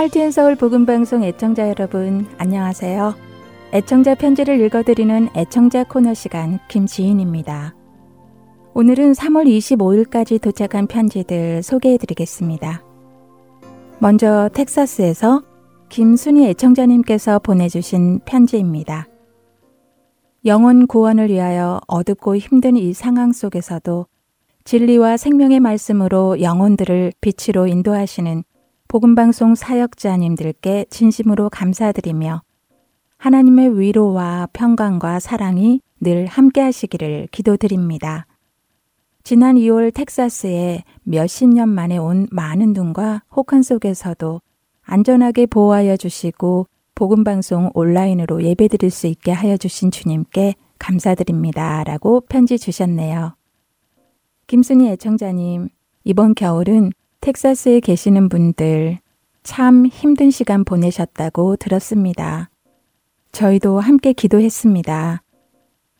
할티엔 서울 복음 방송 애청자 여러분 안녕하세요. 애청자 편지를 읽어드리는 애청자 코너 시간 김지인입니다. 오늘은 3월 25일까지 도착한 편지들 소개해드리겠습니다. 먼저 텍사스에서 김순희 애청자님께서 보내주신 편지입니다. 영혼 구원을 위하여 어둡고 힘든 이 상황 속에서도 진리와 생명의 말씀으로 영혼들을 빛으로 인도하시는 복음방송 사역자님들께 진심으로 감사드리며 하나님의 위로와 평강과 사랑이 늘 함께 하시기를 기도드립니다. 지난 2월 텍사스에 몇십 년 만에 온 많은 눈과 혹한 속에서도 안전하게 보호하여 주시고 복음방송 온라인으로 예배드릴 수 있게 하여 주신 주님께 감사드립니다. 라고 편지 주셨네요. 김순희 애청자님, 이번 겨울은 텍사스에 계시는 분들 참 힘든 시간 보내셨다고 들었습니다. 저희도 함께 기도했습니다.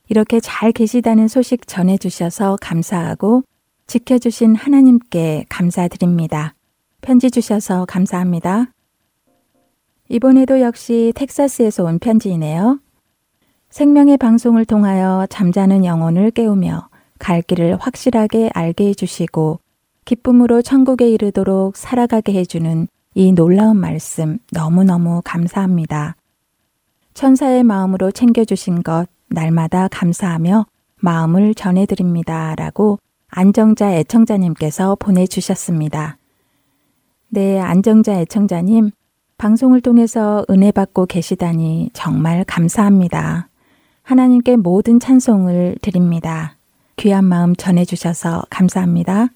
이렇게 잘 계시다는 소식 전해주셔서 감사하고 지켜주신 하나님께 감사드립니다. 편지 주셔서 감사합니다. 이번에도 역시 텍사스에서 온 편지이네요. 생명의 방송을 통하여 잠자는 영혼을 깨우며 갈 길을 확실하게 알게 해주시고 기쁨으로 천국에 이르도록 살아가게 해주는 이 놀라운 말씀 너무너무 감사합니다. 천사의 마음으로 챙겨주신 것 날마다 감사하며 마음을 전해드립니다. 라고 안정자 애청자님께서 보내주셨습니다. 네, 안정자 애청자님, 방송을 통해서 은혜 받고 계시다니 정말 감사합니다. 하나님께 모든 찬송을 드립니다. 귀한 마음 전해주셔서 감사합니다.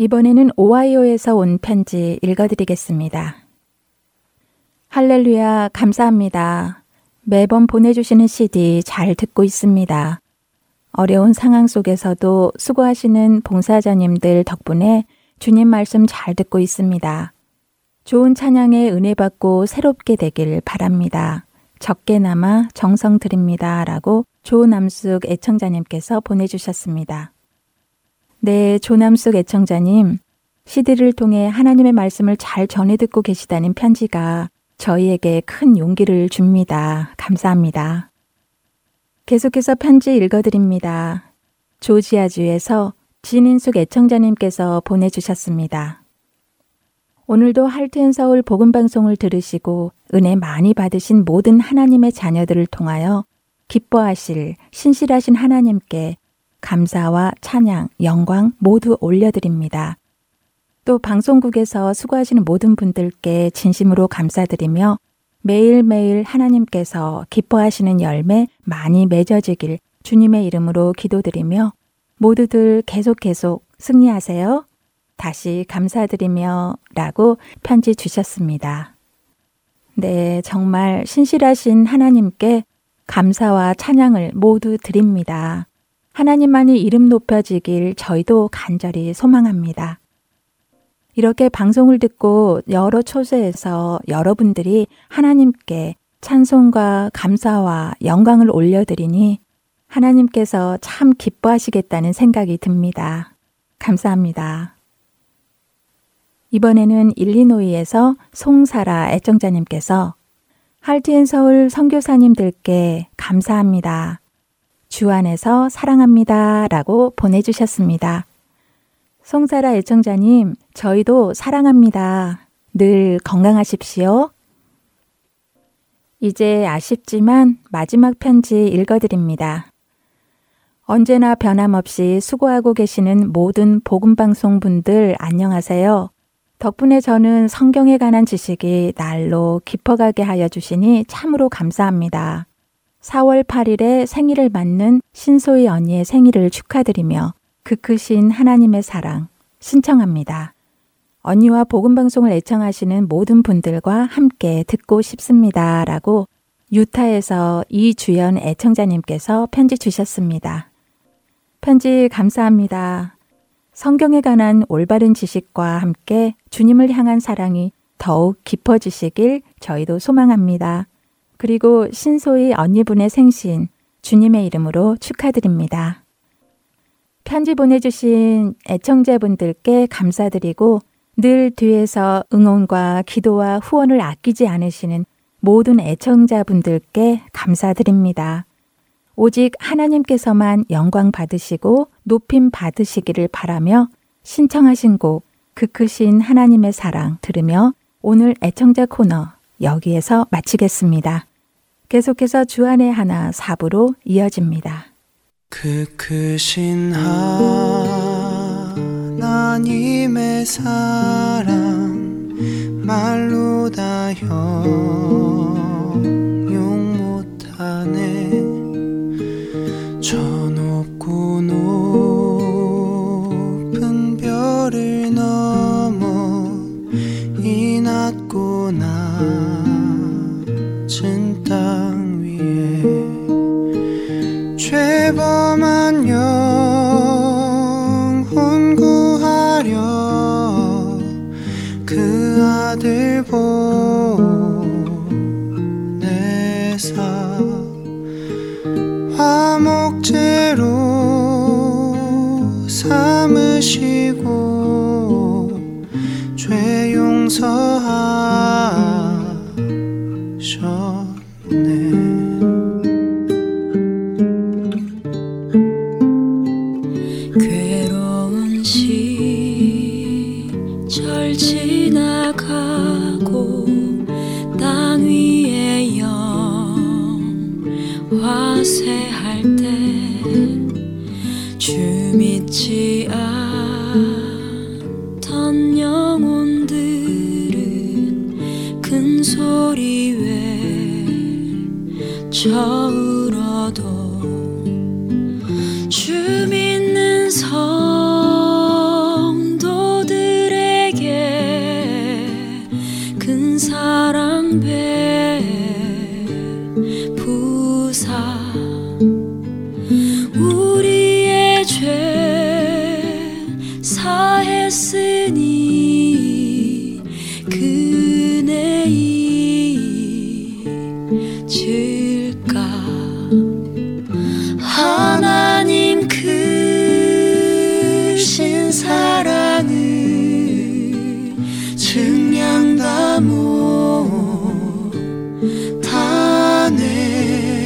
이번에는 오하이오에서 온 편지 읽어드리겠습니다. 할렐루야, 감사합니다. 매번 보내주시는 CD 잘 듣고 있습니다. 어려운 상황 속에서도 수고하시는 봉사자님들 덕분에 주님 말씀 잘 듣고 있습니다. 좋은 찬양에 은혜 받고 새롭게 되길 바랍니다. 적게나마 정성 드립니다. 라고 조남숙 애청자님께서 보내주셨습니다. 네, 조남숙 애청자님. CD를 통해 하나님의 말씀을 잘 전해 듣고 계시다는 편지가 저희에게 큰 용기를 줍니다. 감사합니다. 계속해서 편지 읽어드립니다. 조지아주에서 진인숙 애청자님께서 보내주셨습니다. 오늘도 할트앤 서울 복음방송을 들으시고 은혜 많이 받으신 모든 하나님의 자녀들을 통하여 기뻐하실 신실하신 하나님께 감사와 찬양, 영광 모두 올려드립니다. 또 방송국에서 수고하시는 모든 분들께 진심으로 감사드리며 매일매일 하나님께서 기뻐하시는 열매 많이 맺어지길 주님의 이름으로 기도드리며 모두들 계속 계속 승리하세요. 다시 감사드리며 라고 편지 주셨습니다. 네, 정말 신실하신 하나님께 감사와 찬양을 모두 드립니다. 하나님만이 이름 높여지길 저희도 간절히 소망합니다. 이렇게 방송을 듣고 여러 초소에서 여러분들이 하나님께 찬송과 감사와 영광을 올려드리니 하나님께서 참 기뻐하시겠다는 생각이 듭니다. 감사합니다. 이번에는 일리노이에서 송사라 애청자님께서 할티엔 서울 선교사님들께 감사합니다. 주 안에서 사랑합니다. 라고 보내주셨습니다. 송사라 애청자님, 저희도 사랑합니다. 늘 건강하십시오. 이제 아쉽지만 마지막 편지 읽어드립니다. 언제나 변함없이 수고하고 계시는 모든 복음방송 분들 안녕하세요. 덕분에 저는 성경에 관한 지식이 날로 깊어가게 하여 주시니 참으로 감사합니다. 4월 8일에 생일을 맞는 신소희 언니의 생일을 축하드리며 그 크신 하나님의 사랑 신청합니다. 언니와 복음방송을 애청하시는 모든 분들과 함께 듣고 싶습니다. 라고 유타에서 이주연 애청자님께서 편지 주셨습니다. 편지 감사합니다. 성경에 관한 올바른 지식과 함께 주님을 향한 사랑이 더욱 깊어지시길 저희도 소망합니다. 그리고 신소희 언니분의 생신 주님의 이름으로 축하드립니다. 편지 보내주신 애청자분들께 감사드리고 늘 뒤에서 응원과 기도와 후원을 아끼지 않으시는 모든 애청자분들께 감사드립니다. 오직 하나님께서만 영광 받으시고 높임 받으시기를 바라며 신청하신 곡, 그 크신 하나님의 사랑 들으며 오늘 애청자 코너 여기에서 마치겠습니다. 계속해서 주안의 하나 사부로 이어집니다. 그 크신 하나님의 사랑 말로 다 형용 못하네 저 높고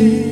못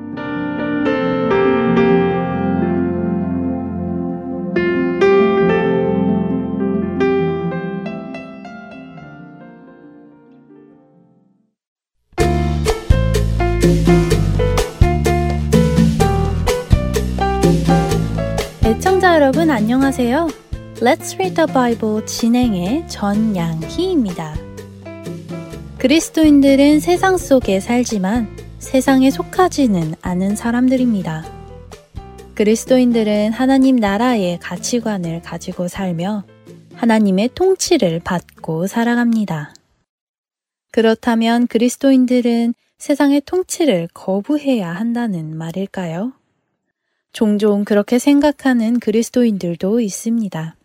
안녕하세요. Let's Read the Bible 진행의 전양희입니다. 그리스도인들은 세상 속에 살지만 세상에 속하지는 않은 사람들입니다. 그리스도인들은 하나님 나라의 가치관을 가지고 살며 하나님의 통치를 받고 살아갑니다. 그렇다면 그리스도인들은 세상의 통치를 거부해야 한다는 말일까요? 종종 그렇게 생각하는 그리스도인들도 있습니다.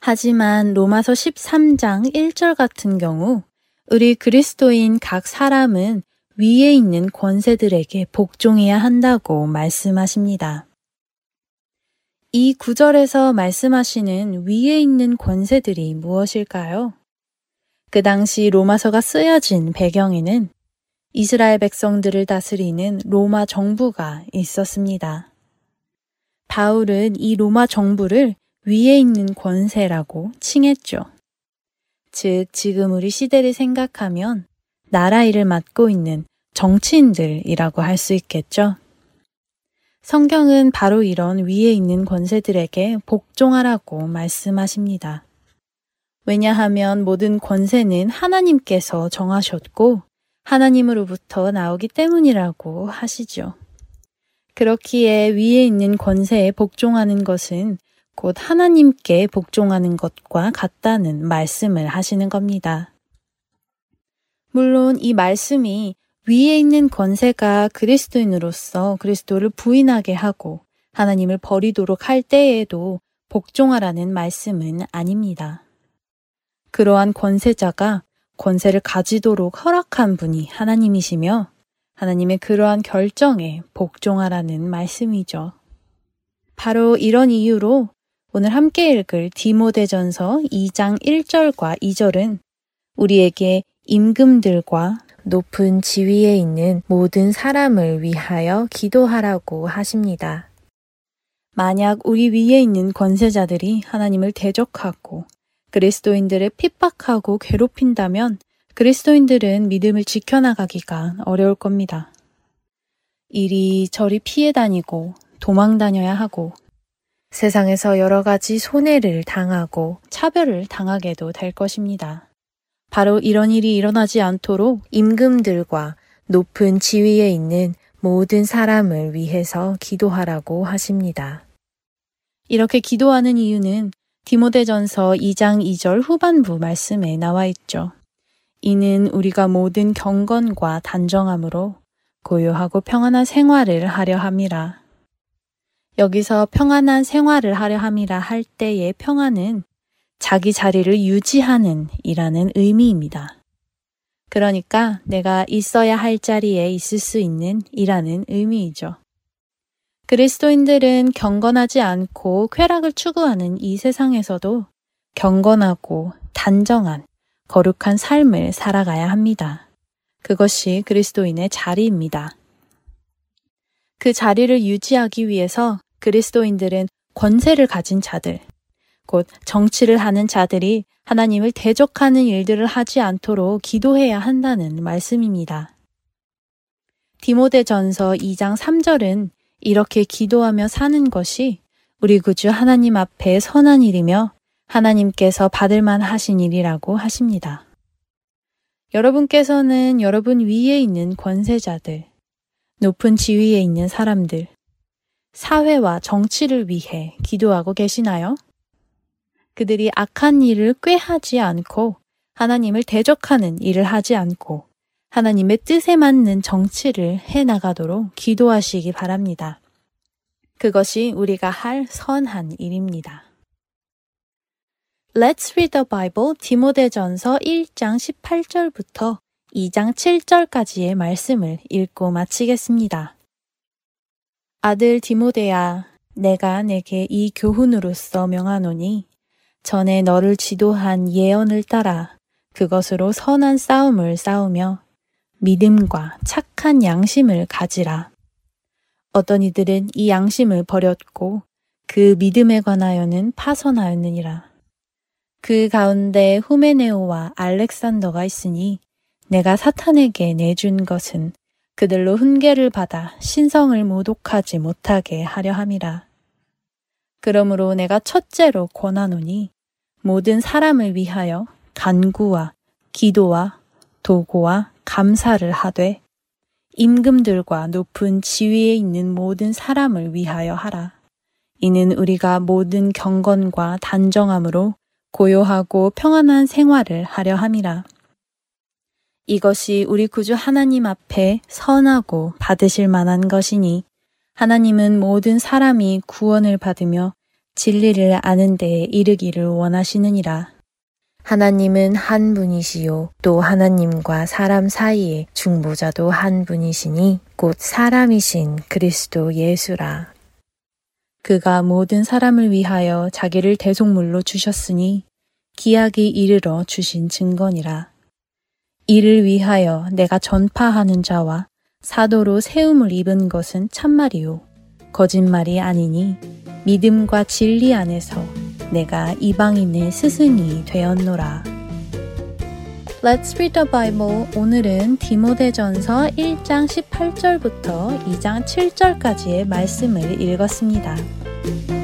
하지만 로마서 13장 1절 같은 경우 우리 그리스도인 각 사람은 위에 있는 권세들에게 복종해야 한다고 말씀하십니다. 이 구절에서 말씀하시는 위에 있는 권세들이 무엇일까요? 그 당시 로마서가 쓰여진 배경에는 이스라엘 백성들을 다스리는 로마 정부가 있었습니다. 바울은 이 로마 정부를 위에 있는 권세라고 칭했죠. 즉, 지금 우리 시대를 생각하면 나라 일을 맡고 있는 정치인들이라고 할 수 있겠죠. 성경은 바로 이런 위에 있는 권세들에게 복종하라고 말씀하십니다. 왜냐하면 모든 권세는 하나님께서 정하셨고 하나님으로부터 나오기 때문이라고 하시죠. 그렇기에 위에 있는 권세에 복종하는 것은 곧 하나님께 복종하는 것과 같다는 말씀을 하시는 겁니다. 물론 이 말씀이 위에 있는 권세가 그리스도인으로서 그리스도를 부인하게 하고 하나님을 버리도록 할 때에도 복종하라는 말씀은 아닙니다. 그러한 권세자가 권세를 가지도록 허락한 분이 하나님이시며 하나님의 그러한 결정에 복종하라는 말씀이죠. 바로 이런 이유로 오늘 함께 읽을 디모데전서 2장 1절과 2절은 우리에게 임금들과 높은 지위에 있는 모든 사람을 위하여 기도하라고 하십니다. 만약 우리 위에 있는 권세자들이 하나님을 대적하고 그리스도인들을 핍박하고 괴롭힌다면 그리스도인들은 믿음을 지켜나가기가 어려울 겁니다. 이리저리 피해 다니고 도망 다녀야 하고 세상에서 여러 가지 손해를 당하고 차별을 당하게도 될 것입니다. 바로 이런 일이 일어나지 않도록 임금들과 높은 지위에 있는 모든 사람을 위해서 기도하라고 하십니다. 이렇게 기도하는 이유는 디모데전서 2장 2절 후반부 말씀에 나와 있죠. 이는 우리가 모든 경건과 단정함으로 고요하고 평안한 생활을 하려 함이라. 여기서 평안한 생활을 하려 함이라 할 때의 평안은 자기 자리를 유지하는 이라는 의미입니다. 그러니까 내가 있어야 할 자리에 있을 수 있는 이라는 의미이죠. 그리스도인들은 경건하지 않고 쾌락을 추구하는 이 세상에서도 경건하고 단정한 거룩한 삶을 살아가야 합니다. 그것이 그리스도인의 자리입니다. 그 자리를 유지하기 위해서 그리스도인들은 권세를 가진 자들, 곧 정치를 하는 자들이 하나님을 대적하는 일들을 하지 않도록 기도해야 한다는 말씀입니다. 디모데전서 2장 3절은 이렇게 기도하며 사는 것이 우리 구주 하나님 앞에 선한 일이며 하나님께서 받을만 하신 일이라고 하십니다. 여러분께서는 여러분 위에 있는 권세자들, 높은 지위에 있는 사람들, 사회와 정치를 위해 기도하고 계시나요? 그들이 악한 일을 꾀하지 않고 하나님을 대적하는 일을 하지 않고 하나님의 뜻에 맞는 정치를 해 나가도록 기도하시기 바랍니다. 그것이 우리가 할 선한 일입니다. Let's read the Bible 디모데전서 1장 18절부터 2장 7절까지의 말씀을 읽고 마치겠습니다. 아들 디모데야, 내가 내게 이 교훈으로서 명하노니 전에 너를 지도한 예언을 따라 그것으로 선한 싸움을 싸우며 믿음과 착한 양심을 가지라. 어떤 이들은 이 양심을 버렸고 그 믿음에 관하여는 파선하였느니라. 그 가운데 후메네오와 알렉산더가 있으니 내가 사탄에게 내준 것은 그들로 훈계를 받아 신성을 모독하지 못하게 하려 함이라. 그러므로 내가 첫째로 권하노니 모든 사람을 위하여 간구와 기도와 도고와 감사를 하되 임금들과 높은 지위에 있는 모든 사람을 위하여 하라. 이는 우리가 모든 경건과 단정함으로 고요하고 평안한 생활을 하려 함이라. 이것이 우리 구주 하나님 앞에 선하고 받으실 만한 것이니 하나님은 모든 사람이 구원을 받으며 진리를 아는 데에 이르기를 원하시느니라. 하나님은 한 분이시요 또 하나님과 사람 사이에 중보자도 한 분이시니 곧 사람이신 그리스도 예수라. 그가 모든 사람을 위하여 자기를 대속물로 주셨으니 기약이 이르러 주신 증거니라. 이를 위하여 내가 전파하는 자와 사도로 세움을 입은 것은 참말이요. 거짓말이 아니니 믿음과 진리 안에서 내가 이방인의 스승이 되었노라. Let's read the Bible. 오늘은 디모데전서 1장 18절부터 2장 7절까지의 말씀을 읽었습니다.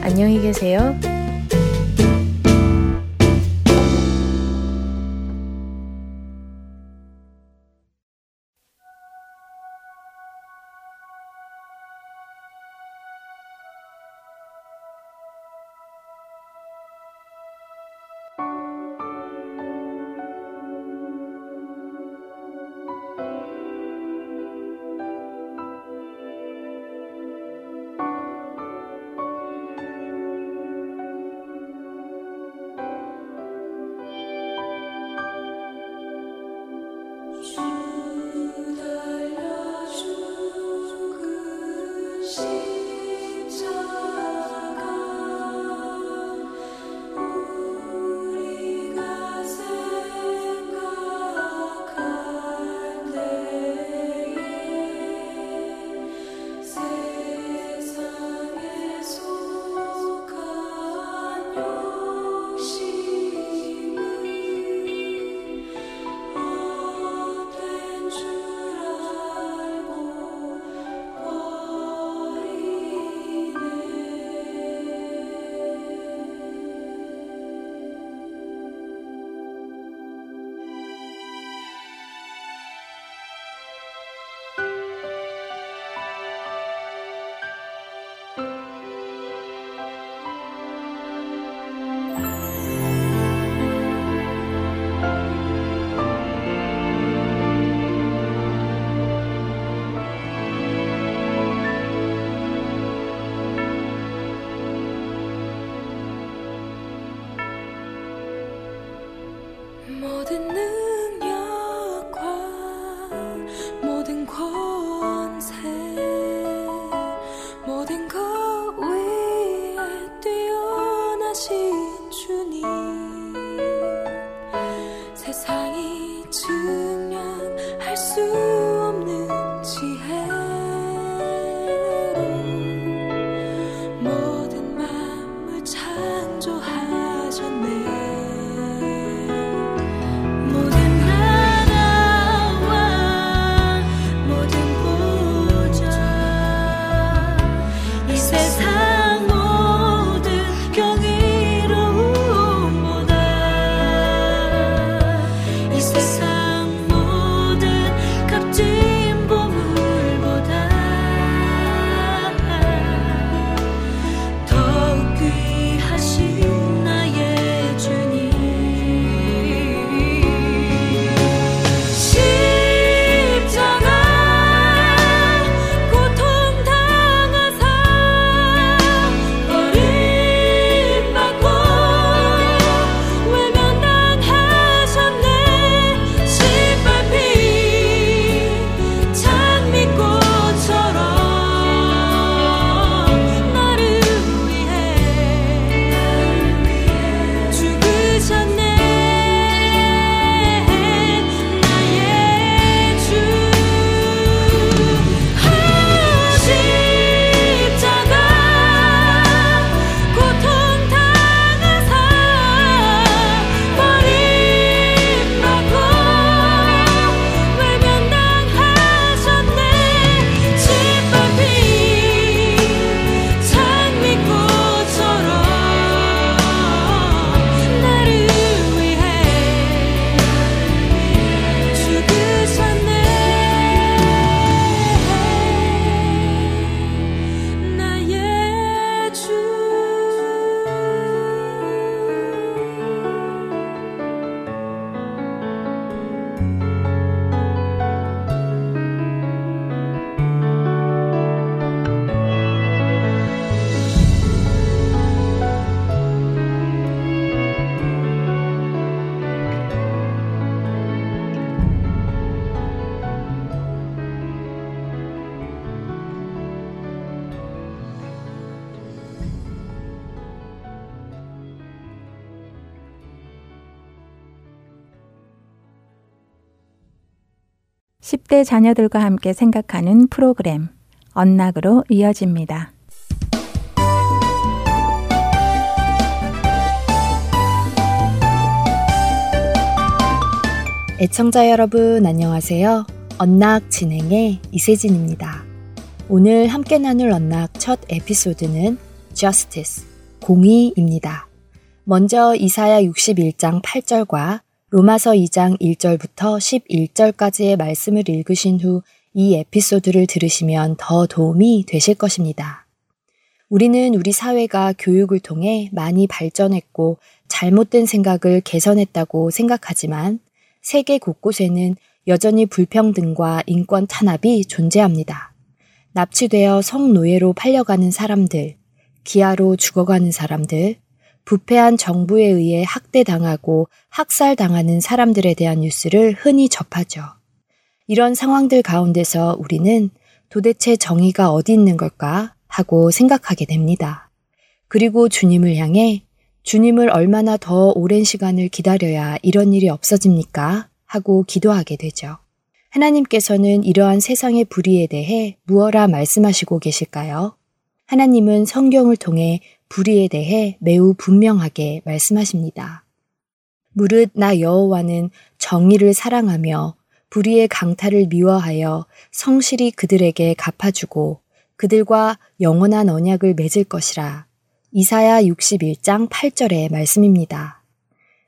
안녕히 계세요. 10대 자녀들과 함께 생각하는 프로그램 언락으로 이어집니다. 애청자 여러분 안녕하세요. 언락 진행의 이세진입니다. 오늘 함께 나눌 언락 첫 에피소드는 Justice, 공의입니다. 먼저 이사야 61장 8절과 로마서 2장 1절부터 11절까지의 말씀을 읽으신 후 이 에피소드를 들으시면 더 도움이 되실 것입니다. 우리는 우리 사회가 교육을 통해 많이 발전했고 잘못된 생각을 개선했다고 생각하지만 세계 곳곳에는 여전히 불평등과 인권 탄압이 존재합니다. 납치되어 성노예로 팔려가는 사람들, 기아로 죽어가는 사람들, 부패한 정부에 의해 학대당하고 학살당하는 사람들에 대한 뉴스를 흔히 접하죠. 이런 상황들 가운데서 우리는 도대체 정의가 어디 있는 걸까 하고 생각하게 됩니다. 그리고 주님을 향해 주님을 얼마나 더 오랜 시간을 기다려야 이런 일이 없어집니까? 하고 기도하게 되죠. 하나님께서는 이러한 세상의 불의에 대해 무엇라 말씀하시고 계실까요? 하나님은 성경을 통해 불의에 대해 매우 분명하게 말씀하십니다. 무릇 나 여호와는 정의를 사랑하며 불의의 강탈을 미워하여 성실히 그들에게 갚아주고 그들과 영원한 언약을 맺을 것이라. 이사야 61장 8절의 말씀입니다.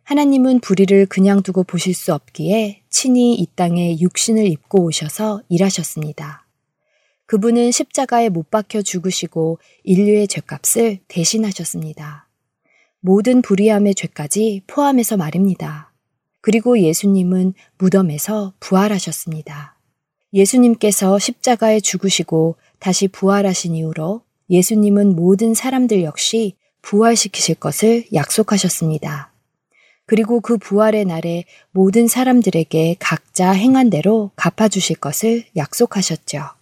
하나님은 불의를 그냥 두고 보실 수 없기에 친히 이 땅에 육신을 입고 오셔서 일하셨습니다. 그분은 십자가에 못 박혀 죽으시고 인류의 죄값을 대신하셨습니다. 모든 불의함의 죄까지 포함해서 말입니다. 그리고 예수님은 무덤에서 부활하셨습니다. 예수님께서 십자가에 죽으시고 다시 부활하신 이후로 예수님은 모든 사람들 역시 부활시키실 것을 약속하셨습니다. 그리고 그 부활의 날에 모든 사람들에게 각자 행한 대로 갚아주실 것을 약속하셨죠.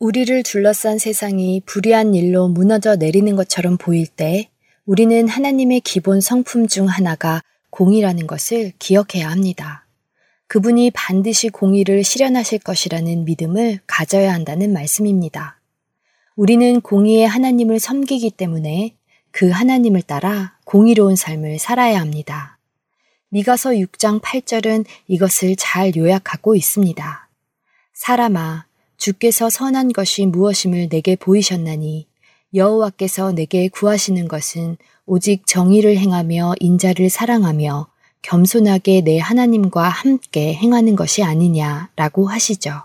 우리를 둘러싼 세상이 불의한 일로 무너져 내리는 것처럼 보일 때 우리는 하나님의 기본 성품 중 하나가 공의라는 것을 기억해야 합니다. 그분이 반드시 공의를 실현하실 것이라는 믿음을 가져야 한다는 말씀입니다. 우리는 공의의 하나님을 섬기기 때문에 그 하나님을 따라 공의로운 삶을 살아야 합니다. 미가서 6장 8절은 이것을 잘 요약하고 있습니다. 사람아, 주께서 선한 것이 무엇임을 내게 보이셨나니 여호와께서 내게 구하시는 것은 오직 정의를 행하며 인자를 사랑하며 겸손하게 내 하나님과 함께 행하는 것이 아니냐라고 하시죠.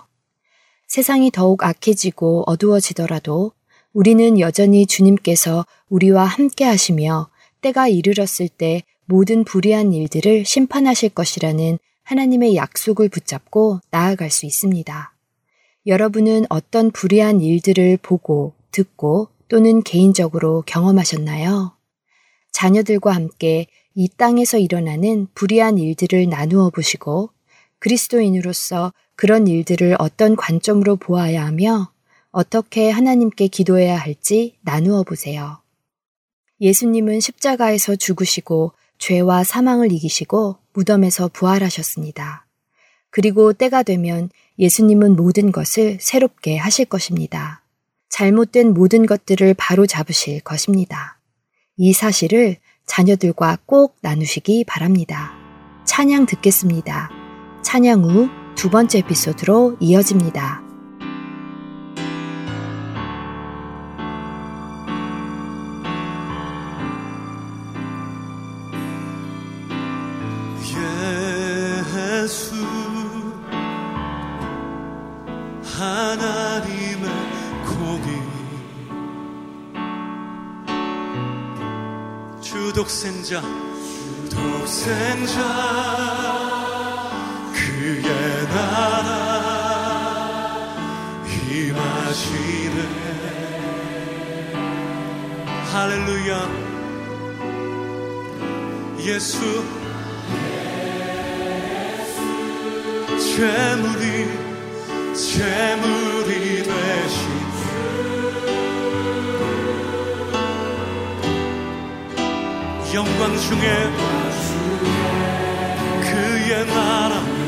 세상이 더욱 악해지고 어두워지더라도 우리는 여전히 주님께서 우리와 함께 하시며 때가 이르렀을 때 모든 불의한 일들을 심판하실 것이라는 하나님의 약속을 붙잡고 나아갈 수 있습니다. 여러분은 어떤 불의한 일들을 보고 듣고 또는 개인적으로 경험하셨나요? 자녀들과 함께 이 땅에서 일어나는 불의한 일들을 나누어 보시고 그리스도인으로서 그런 일들을 어떤 관점으로 보아야 하며 어떻게 하나님께 기도해야 할지 나누어 보세요. 예수님은 십자가에서 죽으시고 죄와 사망을 이기시고 무덤에서 부활하셨습니다. 그리고 때가 되면 예수님은 모든 것을 새롭게 하실 것입니다. 잘못된 모든 것들을 바로 잡으실 것입니다. 이 사실을 자녀들과 꼭 나누시기 바랍니다. 찬양 듣겠습니다. 찬양 후 두 번째 에피소드로 이어집니다. 독생자 독생자 그의 나라 임하시네. 할렐루야. 예수. 재물이 재물이 되신 영광 중에 그의 나라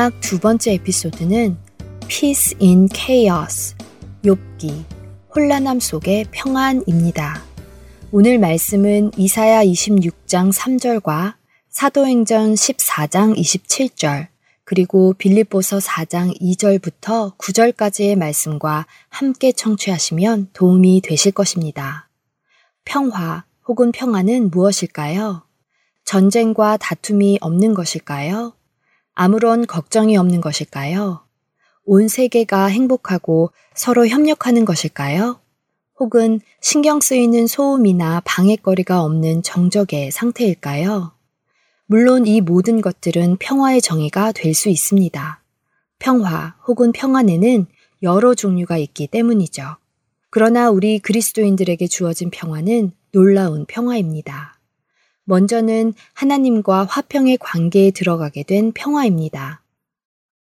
언락 두 번째 에피소드는 Peace in Chaos, 욥기, 혼란함 속의 평안입니다. 오늘 말씀은 이사야 26장 3절과 사도행전 14장 27절, 그리고 빌립보서 4장 2절부터 9절까지의 말씀과 함께 청취하시면 도움이 되실 것입니다. 평화 혹은 평안은 무엇일까요? 전쟁과 다툼이 없는 것일까요? 아무런 걱정이 없는 것일까요? 온 세계가 행복하고 서로 협력하는 것일까요? 혹은 신경 쓰이는 소음이나 방해거리가 없는 정적의 상태일까요? 물론 이 모든 것들은 평화의 정의가 될 수 있습니다. 평화 혹은 평안에는 여러 종류가 있기 때문이죠. 그러나 우리 그리스도인들에게 주어진 평화는 놀라운 평화입니다. 먼저는 하나님과 화평의 관계에 들어가게 된 평화입니다.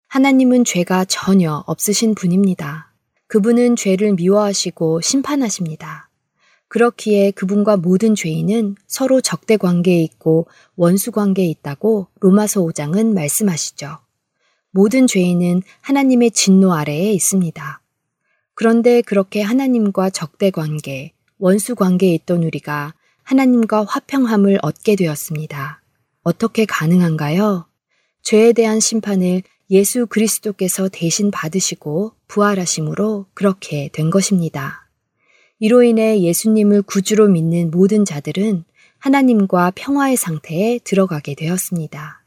하나님은 죄가 전혀 없으신 분입니다. 그분은 죄를 미워하시고 심판하십니다. 그렇기에 그분과 모든 죄인은 서로 적대 관계에 있고 원수 관계에 있다고 로마서 5장은 말씀하시죠. 모든 죄인은 하나님의 진노 아래에 있습니다. 그런데 그렇게 하나님과 적대 관계, 원수 관계에 있던 우리가 하나님과 화평함을 얻게 되었습니다. 어떻게 가능한가요? 죄에 대한 심판을 예수 그리스도께서 대신 받으시고 부활하심으로 그렇게 된 것입니다. 이로 인해 예수님을 구주로 믿는 모든 자들은 하나님과 평화의 상태에 들어가게 되었습니다.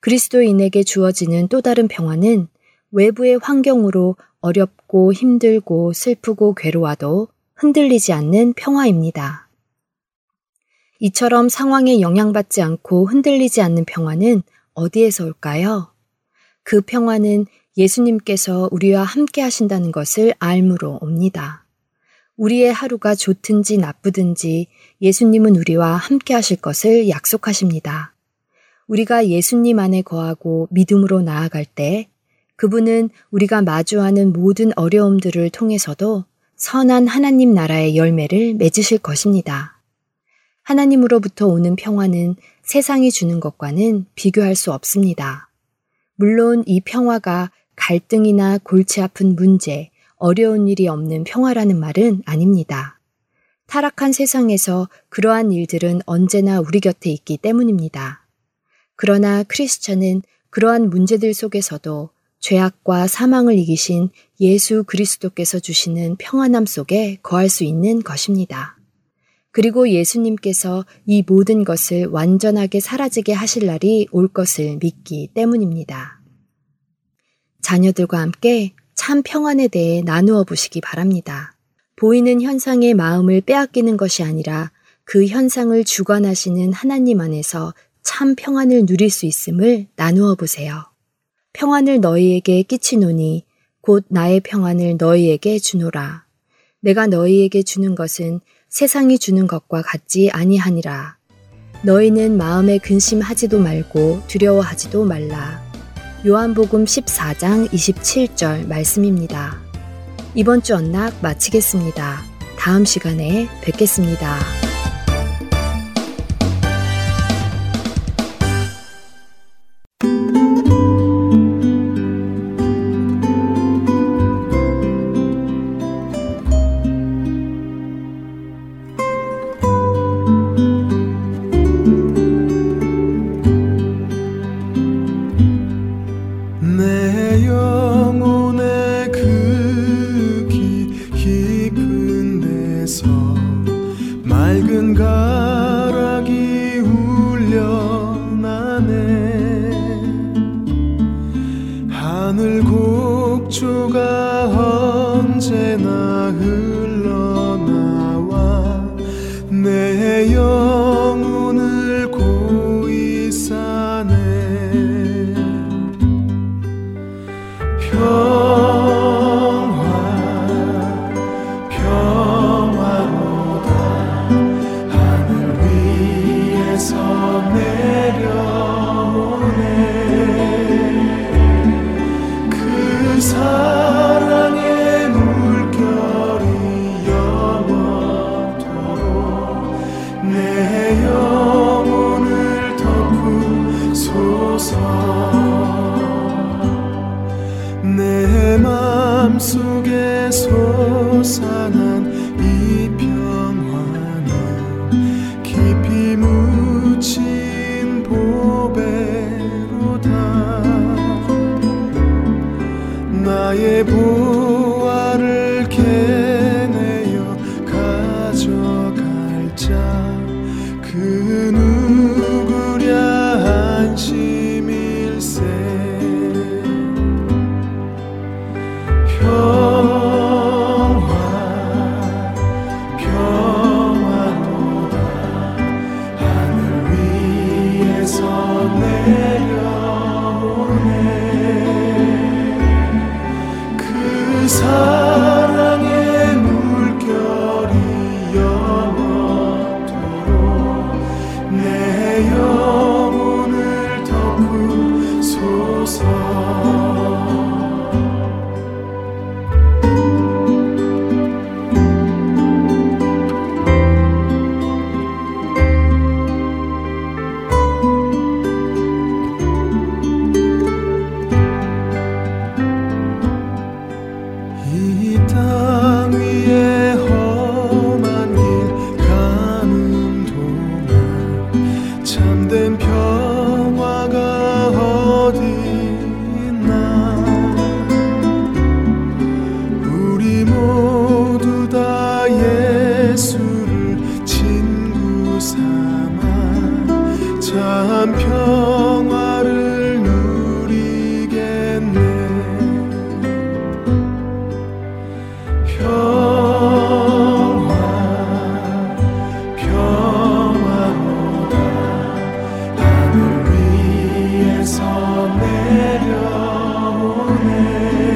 그리스도인에게 주어지는 또 다른 평화는 외부의 환경으로 어렵고 힘들고 슬프고 괴로워도 흔들리지 않는 평화입니다. 이처럼 상황에 영향받지 않고 흔들리지 않는 평화는 어디에서 올까요? 그 평화는 예수님께서 우리와 함께 하신다는 것을 알므로 옵니다. 우리의 하루가 좋든지 나쁘든지 예수님은 우리와 함께 하실 것을 약속하십니다. 우리가 예수님 안에 거하고 믿음으로 나아갈 때 그분은 우리가 마주하는 모든 어려움들을 통해서도 선한 하나님 나라의 열매를 맺으실 것입니다. 하나님으로부터 오는 평화는 세상이 주는 것과는 비교할 수 없습니다. 물론 이 평화가 갈등이나 골치 아픈 문제, 어려운 일이 없는 평화라는 말은 아닙니다. 타락한 세상에서 그러한 일들은 언제나 우리 곁에 있기 때문입니다. 그러나 크리스천은 그러한 문제들 속에서도 죄악과 사망을 이기신 예수 그리스도께서 주시는 평안함 속에 거할 수 있는 것입니다. 그리고 예수님께서 이 모든 것을 완전하게 사라지게 하실 날이 올 것을 믿기 때문입니다. 자녀들과 함께 참 평안에 대해 나누어 보시기 바랍니다. 보이는 현상의 마음을 빼앗기는 것이 아니라 그 현상을 주관하시는 하나님 안에서 참 평안을 누릴 수 있음을 나누어 보세요. 평안을 너희에게 끼치노니 곧 나의 평안을 너희에게 주노라. 내가 너희에게 주는 것은 세상이 주는 것과 같지 아니하니라. 너희는 마음에 근심하지도 말고 두려워하지도 말라. 요한복음 14장 27절 말씀입니다. 이번 주 언락 마치겠습니다. 다음 시간에 뵙겠습니다. 내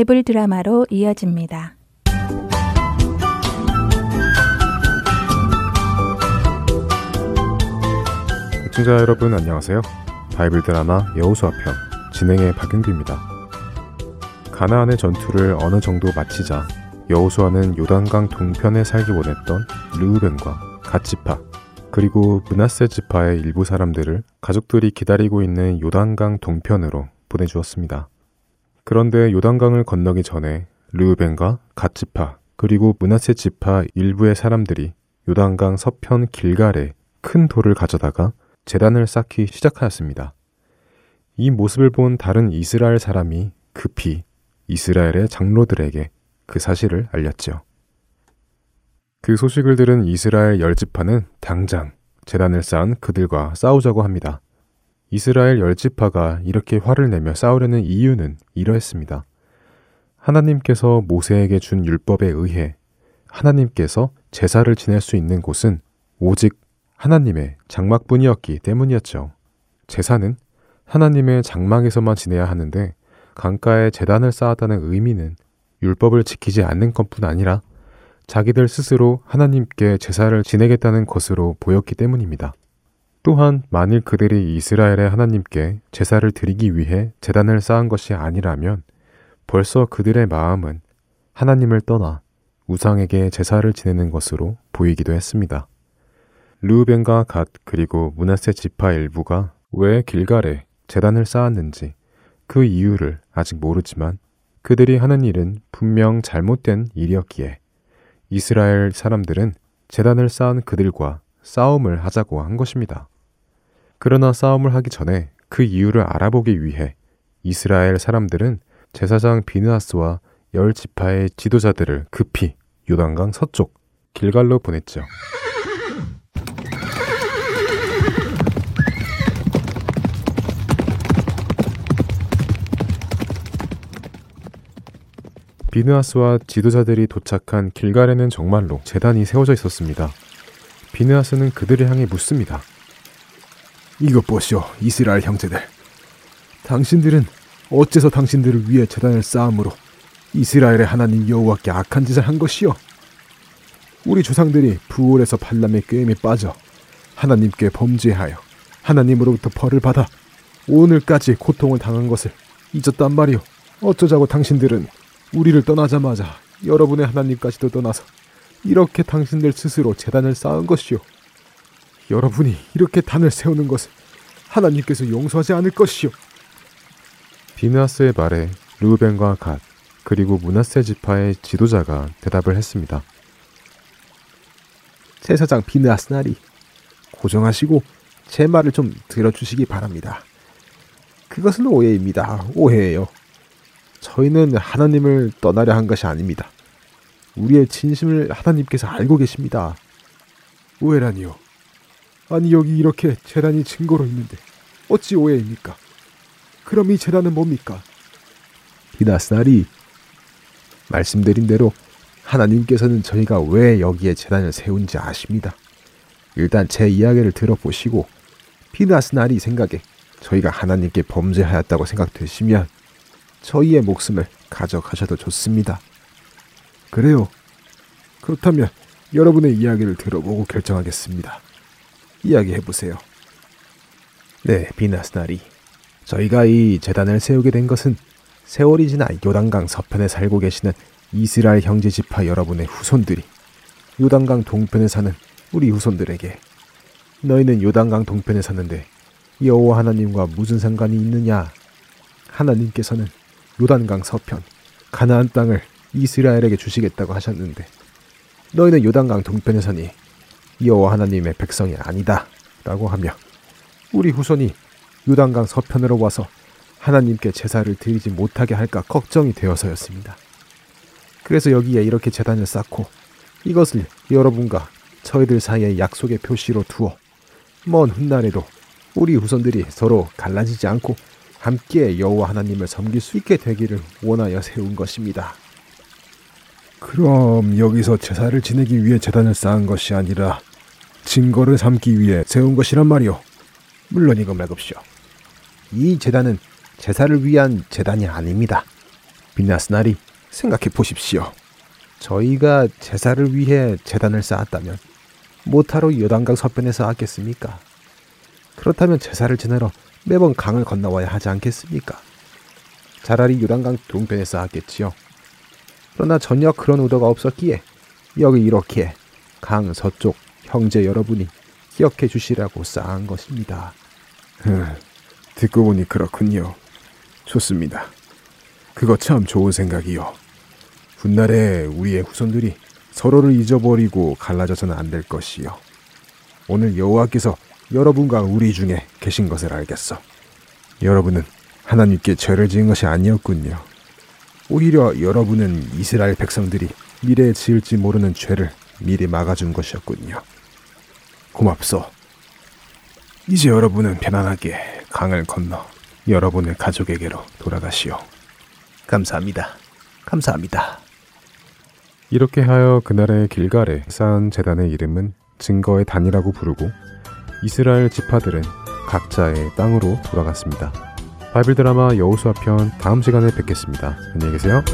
바이블 드라마로 이어집니다. 시청자 여러분 안녕하세요. 바이블 드라마 여호수아 편 진행의 박윤규입니다. 가나안의 전투를 어느 정도 마치자 여호수아는 요단강 동편에 살기 원했던 르우벤과 갓지파 그리고 문하세 지파의 일부 사람들을 가족들이 기다리고 있는 요단강 동편으로 보내주었습니다. 그런데 요단강을 건너기 전에 르우벤과 갓 지파 그리고 문하세 지파 일부의 사람들이 요단강 서편 길갈에 큰 돌을 가져다가 재단을 쌓기 시작하였습니다. 이 모습을 본 다른 이스라엘 사람이 급히 이스라엘의 장로들에게 그 사실을 알렸죠. 그 소식을 들은 이스라엘 열지파는 당장 재단을 쌓은 그들과 싸우자고 합니다. 이스라엘 열지파가 이렇게 화를 내며 싸우려는 이유는 이러했습니다. 하나님께서 모세에게 준 율법에 의해 하나님께서 제사를 지낼 수 있는 곳은 오직 하나님의 장막뿐이었기 때문이었죠. 제사는 하나님의 장막에서만 지내야 하는데 강가에 재단을 쌓았다는 의미는 율법을 지키지 않는 것뿐 아니라 자기들 스스로 하나님께 제사를 지내겠다는 것으로 보였기 때문입니다. 또한 만일 그들이 이스라엘의 하나님께 제사를 드리기 위해 재단을 쌓은 것이 아니라면 벌써 그들의 마음은 하나님을 떠나 우상에게 제사를 지내는 것으로 보이기도 했습니다. 르우벤과 갓 그리고 문하세 지파 일부가 왜 길갈에 재단을 쌓았는지 그 이유를 아직 모르지만 그들이 하는 일은 분명 잘못된 일이었기에 이스라엘 사람들은 재단을 쌓은 그들과 싸움을 하자고 한 것입니다. 그러나 싸움을 하기 전에 그 이유를 알아보기 위해 이스라엘 사람들은 제사장 비느하스와 열 지파의 지도자들을 급히 요단강 서쪽 길갈로 보냈죠. 비느하스와 지도자들이 도착한 길갈에는 정말로 재단이 세워져 있었습니다. 비느하스는 그들을 향해 묻습니다. 이것 보시오, 이스라엘 형제들. 당신들은 어째서 당신들을 위해 재단을 쌓음으로 이스라엘의 하나님 여호와께 악한 짓을 한 것이요? 우리 조상들이 부올에서 발람의 꾀임에 빠져 하나님께 범죄하여 하나님으로부터 벌을 받아 오늘까지 고통을 당한 것을 잊었단 말이오. 어쩌자고 당신들은 우리를 떠나자마자 여러분의 하나님까지도 떠나서 이렇게 당신들 스스로 재단을 쌓은 것이오. 여러분이 이렇게 단을 세우는 것을 하나님께서 용서하지 않을 것이오. 비느하스의 말에 르우벤과 갓 그리고 문하세 지파의 지도자가 대답을 했습니다. 제사장 비느하스 나리 고정하시고 제 말을 좀 들어주시기 바랍니다. 그것은 오해입니다. 오해예요. 저희는 하나님을 떠나려 한 것이 아닙니다. 우리의 진심을 하나님께서 알고 계십니다. 오해라니요. 아니 여기 이렇게 재단이 증거로 있는데 어찌 오해입니까? 그럼 이 재단은 뭡니까? 비나스나리 말씀드린 대로 하나님께서는 저희가 왜 여기에 재단을 세운지 아십니다. 일단 제 이야기를 들어보시고 피나스나리 생각에 저희가 하나님께 범죄하였다고 생각되시면 저희의 목숨을 가져가셔도 좋습니다. 그래요. 그렇다면 여러분의 이야기를 들어보고 결정하겠습니다. 이야기해 보세요. 네, 비나스나리. 저희가 이 재단을 세우게 된 것은 세월이 지나 요단강 서편에 살고 계시는 이스라엘 형제 지파 여러분의 후손들이 요단강 동편에 사는 우리 후손들에게 너희는 요단강 동편에 사는데 여호와 하나님과 무슨 상관이 있느냐? 하나님께서는 요단강 서편 가나안 땅을 이스라엘에게 주시겠다고 하셨는데 너희는 요단강 동편에 사니 여호와 하나님의 백성이 아니다라고 하며 우리 후손이 요단강 서편으로 와서 하나님께 제사를 드리지 못하게 할까 걱정이 되어서였습니다. 그래서 여기에 이렇게 재단을 쌓고 이것을 여러분과 저희들 사이의 약속의 표시로 두어 먼 훗날에도 우리 후손들이 서로 갈라지지 않고 함께 여호와 하나님을 섬길 수 있게 되기를 원하여 세운 것입니다. 그럼 여기서 제사를 지내기 위해 재단을 쌓은 것이 아니라 증거를 삼기 위해 세운 것이란 말이오. 물론 이거 말급시오. 이 재단은 제사를 위한 재단이 아닙니다. 비나스나리 생각해 보십시오. 저희가 제사를 위해 재단을 쌓았다면 모타로 요단강 서편에 쌓았겠습니까? 그렇다면 제사를 지내러 매번 강을 건너와야 하지 않겠습니까? 차라리 요단강 동편에 쌓았겠지요. 그러나 전혀 그런 의도가 없었기에 여기 이렇게 강 서쪽 형제 여러분이 기억해 주시라고 쌓은 것입니다. 듣고 보니 그렇군요. 좋습니다. 그거 참 좋은 생각이요. 훗날에 우리의 후손들이 서로를 잊어버리고 갈라져서는 안 될 것이요. 오늘 여호와께서 여러분과 우리 중에 계신 것을 알겠어. 여러분은 하나님께 죄를 지은 것이 아니었군요. 오히려 여러분은 이스라엘 백성들이 미래에 지을지 모르는 죄를 미리 막아준 것이었군요. 고맙소. 이제 여러분은 편안하게 강을 건너 여러분의 가족에게로 돌아가시오. 감사합니다. 감사합니다. 이렇게 하여 그날의 길갈에 쌓은 재단의 이름은 증거의 단이라고 부르고 이스라엘 지파들은 각자의 땅으로 돌아갔습니다. 바이블 드라마 여호수아 편 다음 시간에 뵙겠습니다. 안녕히 계세요.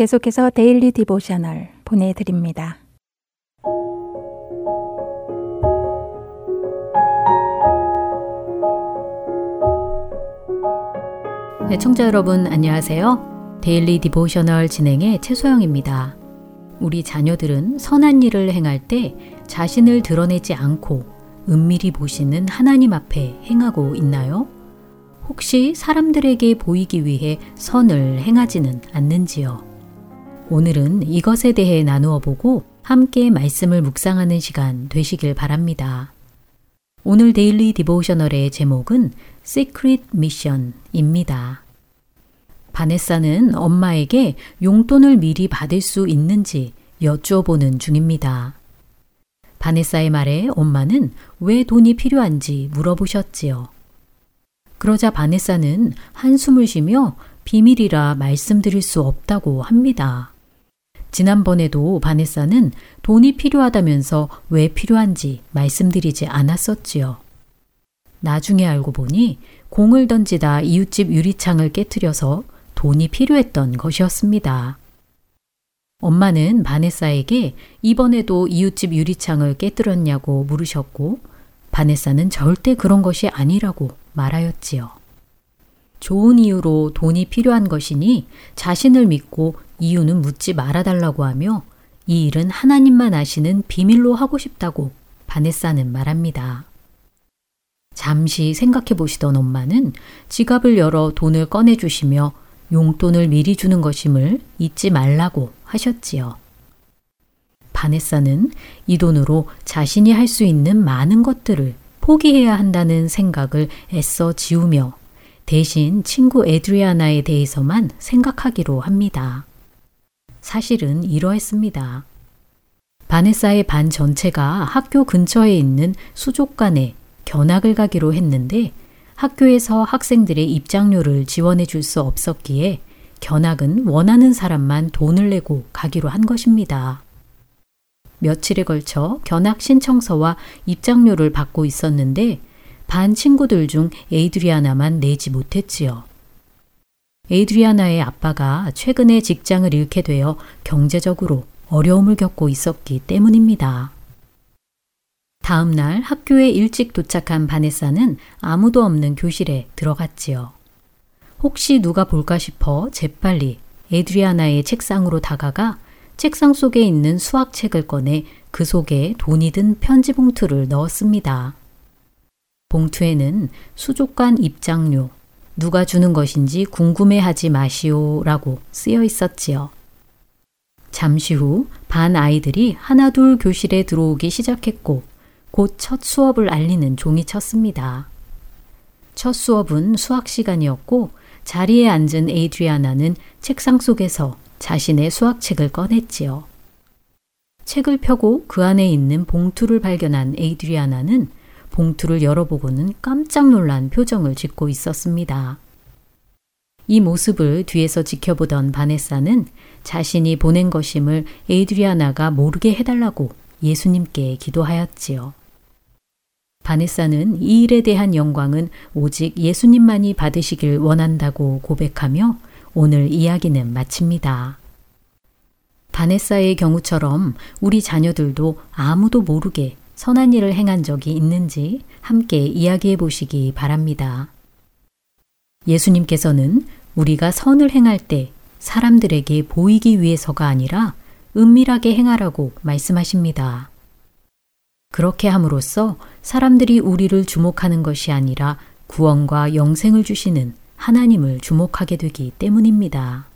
계속해서 Daily Devotional 보내드립니다. 애청자 여러분 안녕하세요. Daily Devotional 진행의 최소영입니다. 우리 자녀들은 선한 일을 행할 때 자신을 드러내지 않고 은밀히 보시는 하나님 앞에 행하고 있나요? 혹시 사람들에게 보이기 위해 선을 행하지는 않는지요? 오늘은 이것에 대해 나누어 보고 함께 말씀을 묵상하는 시간 되시길 바랍니다. 오늘 데일리 디보셔널의 제목은 Secret Mission입니다. 바네사는 엄마에게 용돈을 미리 받을 수 있는지 여쭈어보는 중입니다. 바네사의 말에 엄마는 왜 돈이 필요한지 물어보셨지요. 그러자 바네사는 한숨을 쉬며 비밀이라 말씀드릴 수 없다고 합니다. 지난번에도 바네사는 돈이 필요하다면서 왜 필요한지 말씀드리지 않았었지요. 나중에 알고 보니 공을 던지다 이웃집 유리창을 깨뜨려서 돈이 필요했던 것이었습니다. 엄마는 바네사에게 이번에도 이웃집 유리창을 깨뜨렸냐고 물으셨고 바네사는 절대 그런 것이 아니라고 말하였지요. 좋은 이유로 돈이 필요한 것이니 자신을 믿고 이유는 묻지 말아달라고 하며 이 일은 하나님만 아시는 비밀로 하고 싶다고 바네사는 말합니다. 잠시 생각해 보시던 엄마는 지갑을 열어 돈을 꺼내 주시며 용돈을 미리 주는 것임을 잊지 말라고 하셨지요. 바네사는 이 돈으로 자신이 할 수 있는 많은 것들을 포기해야 한다는 생각을 애써 지우며 대신 친구 에드리아나에 대해서만 생각하기로 합니다. 사실은 이러했습니다. 바네사의 반 전체가 학교 근처에 있는 수족관에 견학을 가기로 했는데 학교에서 학생들의 입장료를 지원해 줄 수 없었기에 견학은 원하는 사람만 돈을 내고 가기로 한 것입니다. 며칠에 걸쳐 견학 신청서와 입장료를 받고 있었는데 반 친구들 중 에이드리아나만 내지 못했지요. 에이드리아나의 아빠가 최근에 직장을 잃게 되어 경제적으로 어려움을 겪고 있었기 때문입니다. 다음 날 학교에 일찍 도착한 바네사는 아무도 없는 교실에 들어갔지요. 혹시 누가 볼까 싶어 재빨리 에드리아나의 책상으로 다가가 책상 속에 있는 수학책을 꺼내 그 속에 돈이 든 편지 봉투를 넣었습니다. 봉투에는 수족관 입장료, 누가 주는 것인지 궁금해하지 마시오 라고 쓰여 있었지요. 잠시 후 반 아이들이 하나둘 교실에 들어오기 시작했고 곧 첫 수업을 알리는 종이 쳤습니다. 첫 수업은 수학 시간이었고 자리에 앉은 에이드리아나는 책상 속에서 자신의 수학책을 꺼냈지요. 책을 펴고 그 안에 있는 봉투를 발견한 에이드리아나는 봉투를 열어보고는 깜짝 놀란 표정을 짓고 있었습니다. 이 모습을 뒤에서 지켜보던 바네사는 자신이 보낸 것임을 에이드리아나가 모르게 해달라고 예수님께 기도하였지요. 바네사는 이 일에 대한 영광은 오직 예수님만이 받으시길 원한다고 고백하며 오늘 이야기는 마칩니다. 바네사의 경우처럼 우리 자녀들도 아무도 모르게 선한 일을 행한 적이 있는지 함께 이야기해 보시기 바랍니다. 예수님께서는 우리가 선을 행할 때 사람들에게 보이기 위해서가 아니라 은밀하게 행하라고 말씀하십니다. 그렇게 함으로써 사람들이 우리를 주목하는 것이 아니라 구원과 영생을 주시는 하나님을 주목하게 되기 때문입니다.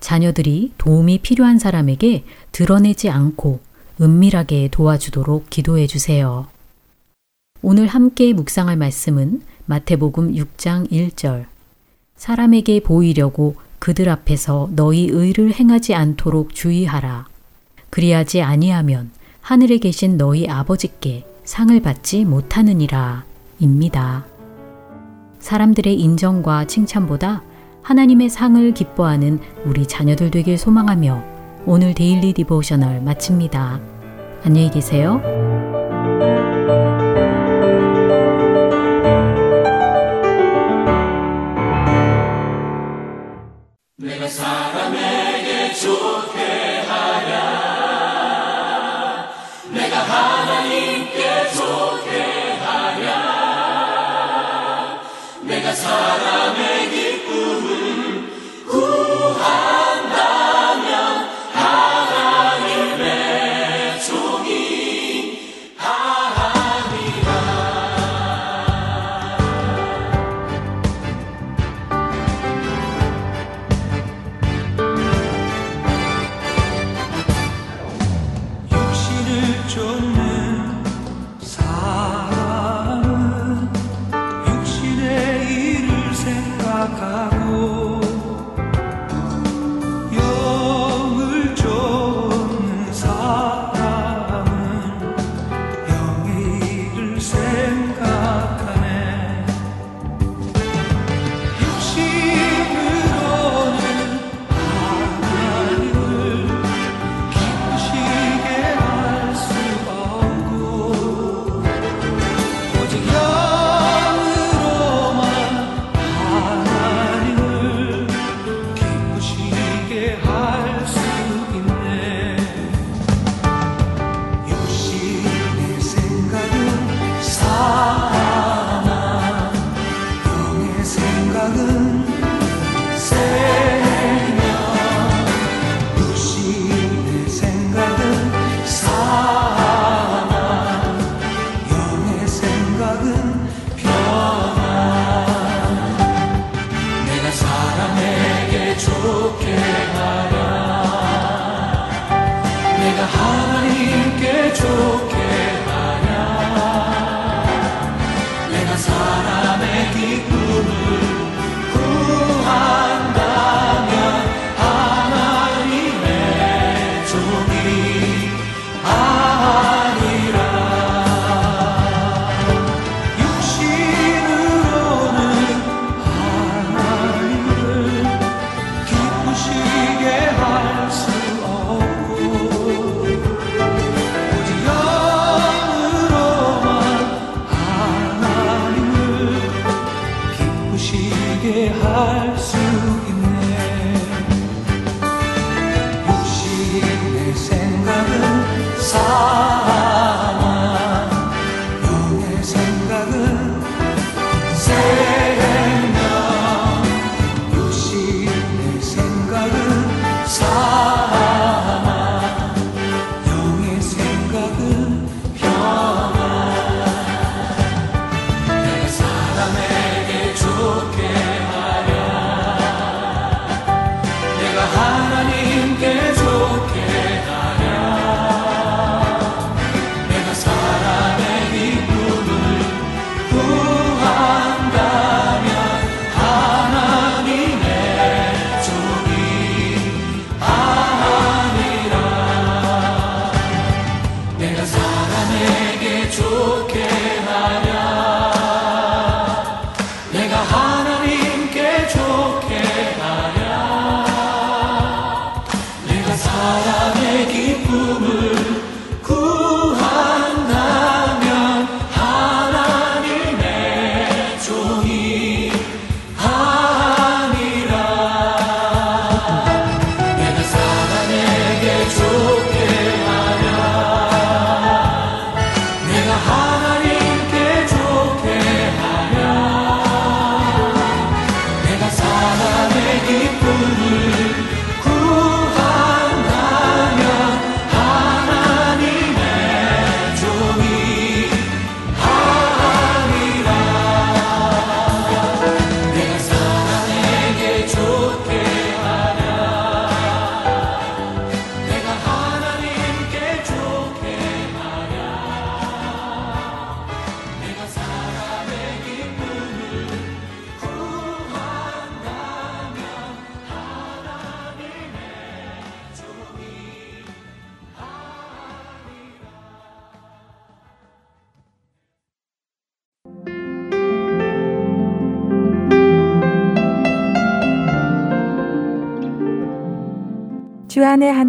자녀들이 도움이 필요한 사람에게 드러내지 않고 은밀하게 도와주도록 기도해 주세요. 오늘 함께 묵상할 말씀은 마태복음 6장 1절. 사람에게 보이려고 그들 앞에서 너희 의를 행하지 않도록 주의하라. 그리하지 아니하면 하늘에 계신 너희 아버지께 상을 받지 못하느니라. 입니다. 사람들의 인정과 칭찬보다 하나님의 상을 기뻐하는 우리 자녀들 되길 소망하며 오늘 Daily Devotional 마칩니다. 안녕히 계세요. 내가 사람에게 좋게 하랴 내가 하나님께 좋게 하랴 내가 사람의 기